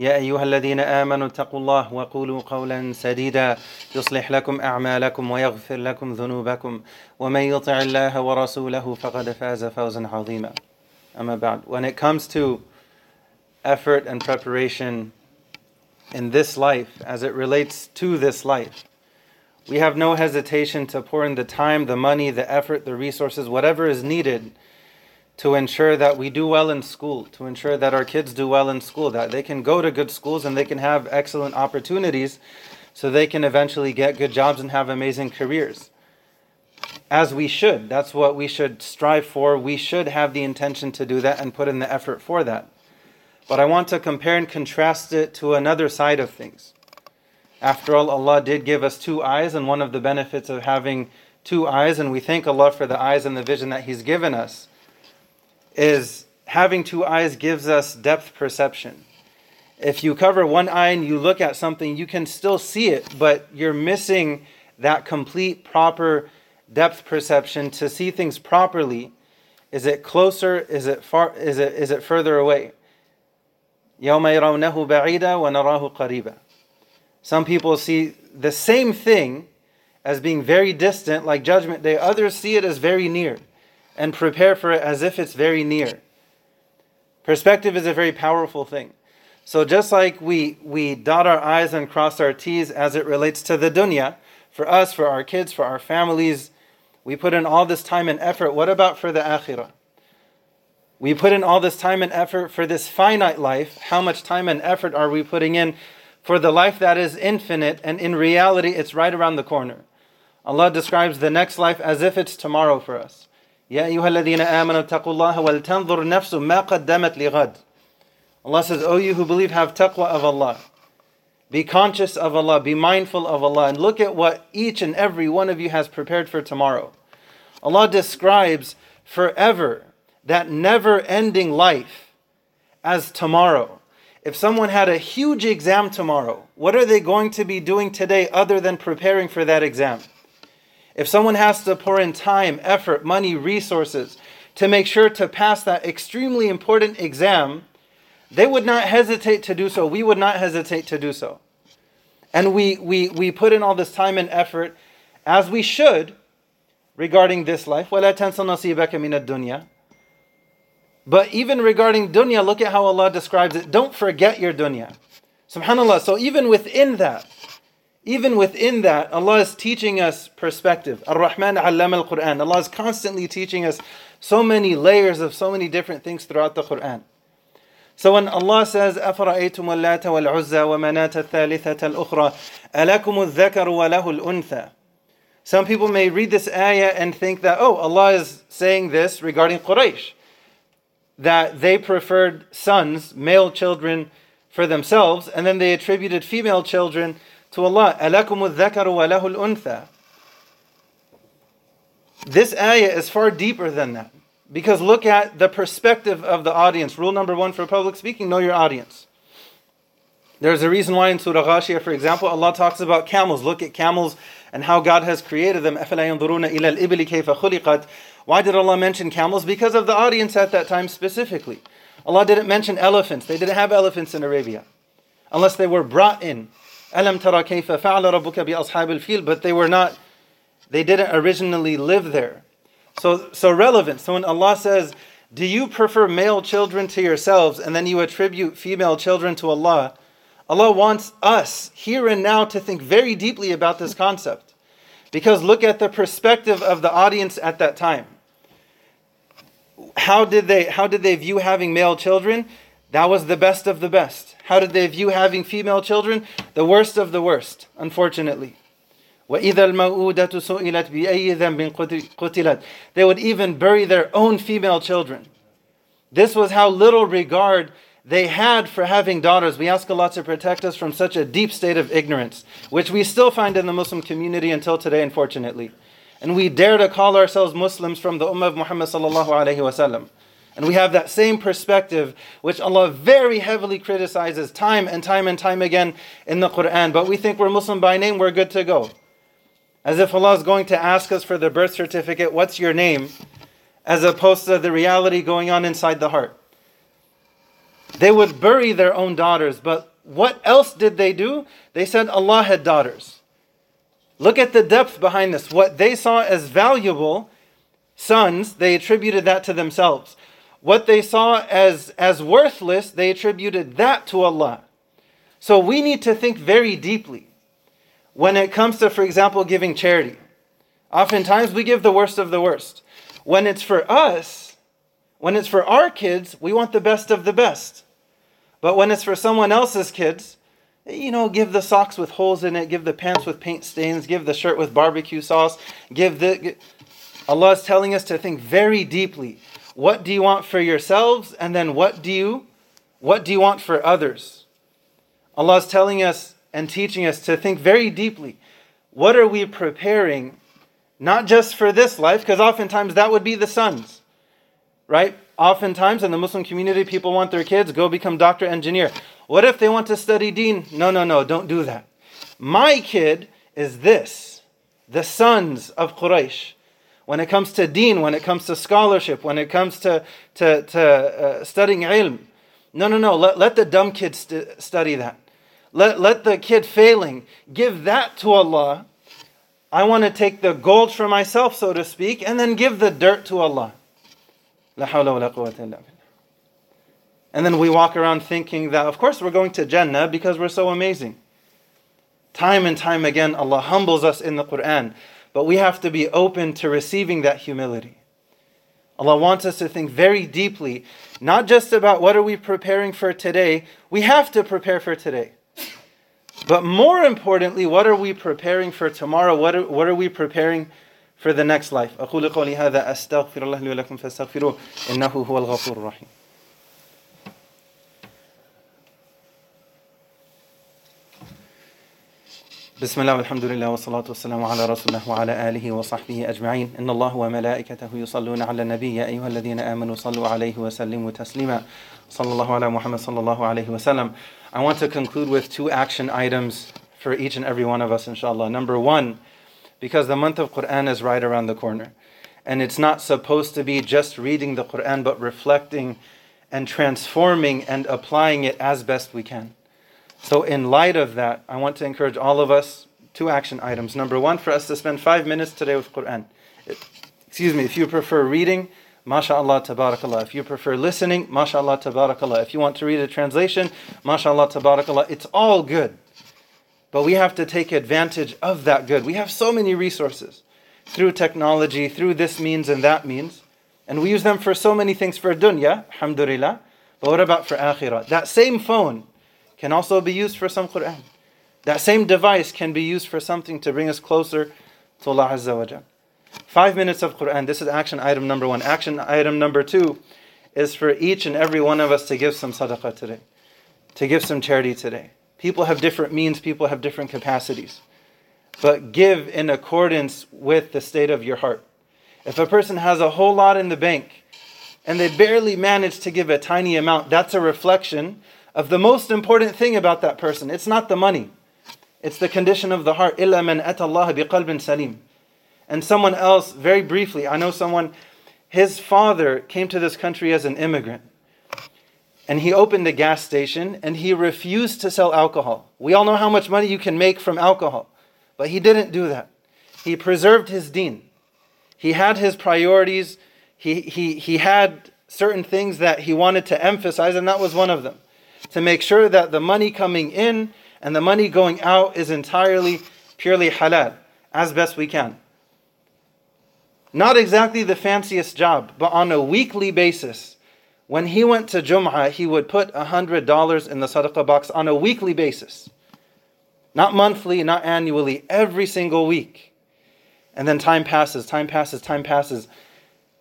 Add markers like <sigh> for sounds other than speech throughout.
يا أيها الذين آمنوا اتقوا الله وقولوا قولا سديدا يصلح لكم أعمالكم ويغفر لكم ذنوبكم ومن يطع الله ورسوله فقد فاز فوزا عظيما أما بعد When it comes to effort and preparation in this life as it relates to this life we have no hesitation to pour in the time, the money, the effort, the resources, whatever is needed to ensure that we do well in school, to ensure that our kids do well in school, that they can go to good schools and they can have excellent opportunities so they can eventually get good jobs and have amazing careers. As we should. That's what we should strive for. We should have the intention to do that and put in the effort for that. But I want to compare and contrast it to another side of things. After all, Allah did give us two eyes, and one of the benefits of having two eyes, and we thank Allah for the eyes and the vision that He's given us, is having two eyes gives us depth perception. If you cover one eye and you look at something, you can still see it, but you're missing that complete, proper depth perception to see things properly. Is it closer? Is it far? Is it is it further away? يوم يرونه بعيدا ونراه قريبا. Some people see the same thing as being very distant, like Judgment Day. Others see it as very near and prepare for it as if it's very near. Perspective is a very powerful thing. So just like we, we dot our I's and cross our T's as it relates to the dunya, for us, for our kids, for our families, we put in all this time and effort. What about for the akhirah? We put in all this time and effort for this finite life. How much time and effort are we putting in for the life that is infinite and in reality it's right around the corner? Allah describes the next life as if it's tomorrow for us. يا أيها الذين آمنوا اتقوا الله ولتنظر نفس ما قدمت لغد. Allah says, O you who believe, have taqwa of Allah. Be conscious of Allah, be mindful of Allah, and look at what each and every one of you has prepared for tomorrow. Allah describes forever, that never ending life, as tomorrow. If someone had a huge exam tomorrow, what are they going to be doing today other than preparing for that exam? If someone has to pour in time, effort, money, resources to make sure to pass that extremely important exam, they would not hesitate to do so. We would not hesitate to do so. And we, we, we put in all this time and effort as we should regarding this life. But even regarding dunya, look at how Allah describes it. Don't forget your dunya. Subhanallah. So even within that, even within that, Allah is teaching us perspective. Ar-Rahman allama al-Quran. Allah is constantly teaching us so many layers of so many different things throughout the Quran. So when Allah says, أَفَرَأَيْتُمُ اللَّاتَ وَالْعُزَّى وَمَنَاةَ الثَّالِثَةَ الْأُخْرَى أَلَكُمُ الذَّكَرُ وَلَهُ الْأُنثَى Some people may read this ayah and think that, oh, Allah is saying this regarding Quraysh, that they preferred sons, male children, for themselves, and then they attributed female children to Allah. أَلَكُمُ الذَّكَرُ وَلَهُ الْأُنثَى This ayah is far deeper than that. Because look at the perspective of the audience. Rule number one for public speaking know your audience. There's a reason why in Surah Ghashiyah, for example, Allah talks about camels. Look at camels and how God has created them. Why did Allah mention camels? Because of the audience at that time specifically. Allah didn't mention elephants. They didn't have elephants in Arabia unless they were brought in. Alam tara kayfa fa'ala rabbuka bi ashabil fil, but they were not, they didn't originally live there. So, so relevant. So when Allah says, Do you prefer male children to yourselves? And then you attribute female children to Allah. Allah wants us here and now to think very deeply about this concept. Because look at the perspective of the audience at that time. How did they, how did they view having male children? That was the best of the best. How did they view having female children? The worst of the worst, unfortunately. وَإِذَا الْمَوْءُودَةُ سُئِلَتْ بِأَيِّ ذَنْبٍ قُتِلَتْ They would even bury their own female children. This was how little regard they had for having daughters. We ask Allah to protect us from such a deep state of ignorance, which we still find in the Muslim community until today, unfortunately. And we dare to call ourselves Muslims from the Ummah of Muhammad sallallahu alaihi wasallam. And we have that same perspective, which Allah very heavily criticizes time and time and time again in the Quran. But we think we're Muslim by name, we're good to go. As if Allah is going to ask us for the birth certificate, what's your name? As opposed to the reality going on inside the heart. They would bury their own daughters, but what else did they do? They said Allah had daughters. Look at the depth behind this. What they saw as valuable sons, they attributed that to themselves. What they saw as, as worthless, they attributed that to Allah. So we need to think very deeply when it comes to, for example, giving charity. Oftentimes we give the worst of the worst. When it's for us, when it's for our kids, we want the best of the best. But when it's for someone else's kids, you know, give the socks with holes in it, give the pants with paint stains, give the shirt with barbecue sauce, give the. Allah is telling us to think very deeply. What do you want for yourselves, and then what do you, what do you want for others? Allah is telling us and teaching us to think very deeply. What are we preparing, not just for this life, because oftentimes that would be the sons, right? Oftentimes in the Muslim community, people want their kids go become doctor, engineer. What if they want to study deen? No, no, no, don't do that. My kid is this, the sons of Quraysh. When it comes to deen, when it comes to scholarship, when it comes to, to, to uh, studying ilm, no, no, no, let, let the dumb kids st- study that. Let, let the kid failing give that to Allah. I want to take the gold for myself, so to speak, and then give the dirt to Allah. And then we walk around thinking that, of course, we're going to Jannah because we're so amazing. Time and time again, Allah humbles us in the Quran, but we have to be open to receiving that humility. Allah wants us to think very deeply, not just about what are we preparing for today. We have to prepare for today. But more importantly, what are we preparing for tomorrow? What are, what are we preparing for the next life. أقول قولي هذا أستغفر الله لي ولكم فاستغفروه إنه هو الغفور الرحيم. بسم الله والحمد لله والصلاة والسلام على رسول الله وعلى آله وصحبه أجمعين إن الله وملائكته يصلون على النبي يا أيها الذين آمنوا صلوا عليه وسلموا تسليما صلى الله على محمد صلى الله عليه وسلم I want to conclude with two action items for each and every one of us inshallah. Number one, because the month of Quran is right around the corner. And it's not supposed to be just reading the Quran, but reflecting and transforming and applying it as best we can. So, in light of that, I want to encourage all of us two action items. Number one, for us to spend five minutes today with Quran. Excuse me, if you prefer reading, mashallah tabarakallah. If you prefer listening, mashallah tabarakallah. If you want to read a translation, mashallah tabarakallah. It's all good. But we have to take advantage of that good. We have so many resources through technology, through this means and that means. And we use them for so many things for dunya, alhamdulillah. But what about for akhirah? That same phone can also be used for some Quran. That same device can be used for something to bring us closer to Allah Azza wa Jal. Five minutes of Quran. This is action item number one. Action item number two is for each and every one of us to give some sadaqah today, to give some charity today. People have different means, people have different capacities. But give in accordance with the state of your heart. If a person has a whole lot in the bank and they barely manage to give a tiny amount, that's a reflection of the most important thing about that person. It's not the money, it's the condition of the heart. إِلَّا مَنْ أَتَى اللَّهَ بِقَلْبٍ سَلِيمٍ And someone else, very briefly, I know someone, his father came to this country as an immigrant and he opened a gas station and he refused to sell alcohol. We all know how much money you can make from alcohol, but he didn't do that. He preserved his deen. He had his priorities. He, he, he had certain things that he wanted to emphasize, and that was one of them. To make sure that the money coming in and the money going out is entirely, purely halal, as best we can. Not exactly the fanciest job, but on a weekly basis, when he went to Jum'ah, he would put $100 in the sadaqah box on a weekly basis. Not monthly, not annually, every single week. And then time passes, time passes, time passes.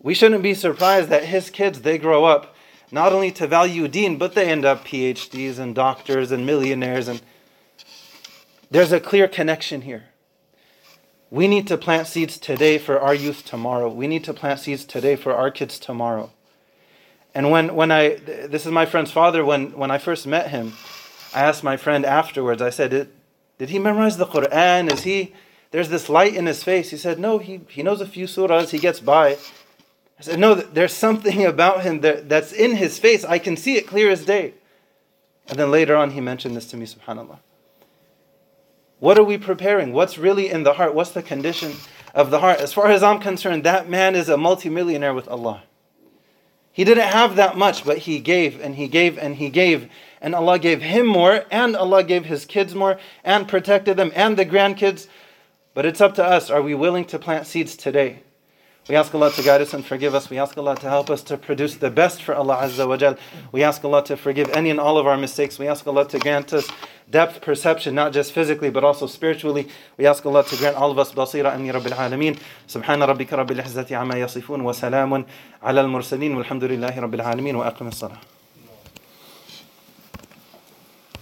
We shouldn't be surprised that his kids, they grow up, not only to value deen, but they end up PhDs and doctors and millionaires. And there's a clear connection here. We need to plant seeds today for our youth tomorrow. We need to plant seeds today for our kids tomorrow. And when, when I, this is my friend's father, when, when I first met him, I asked my friend afterwards, I said, did, he memorize the Quran? Is he, there's this light in his face. He said, no, he, he knows a few surahs, he gets by. I said, no, there's something <laughs> about him that, that's in his face. I can see it clear as day. And then later on, he mentioned this to me, subhanAllah. What are we preparing? What's really in the heart? What's the condition of the heart? As far as I'm concerned, that man is a multimillionaire with Allah. He didn't have that much, but he gave and he gave and he gave. And Allah gave him more, and Allah gave his kids more, and protected them, and the grandkids. But it's up to us. Are we willing to plant seeds today? We ask Allah to guide us and forgive us. We ask Allah to help us to produce the best for Allah Azza wa Jal. We ask Allah to forgive any and all of our mistakes. We ask Allah to grant us depth perception, not just physically, but also spiritually. We ask Allah to grant all of us basira amni rabbil alameen. Subhana rabbika rabbil izzati amma yasifun wa salamun ala al-mursalin walhamdulillahi rabbil alameen wa aqim as-salah.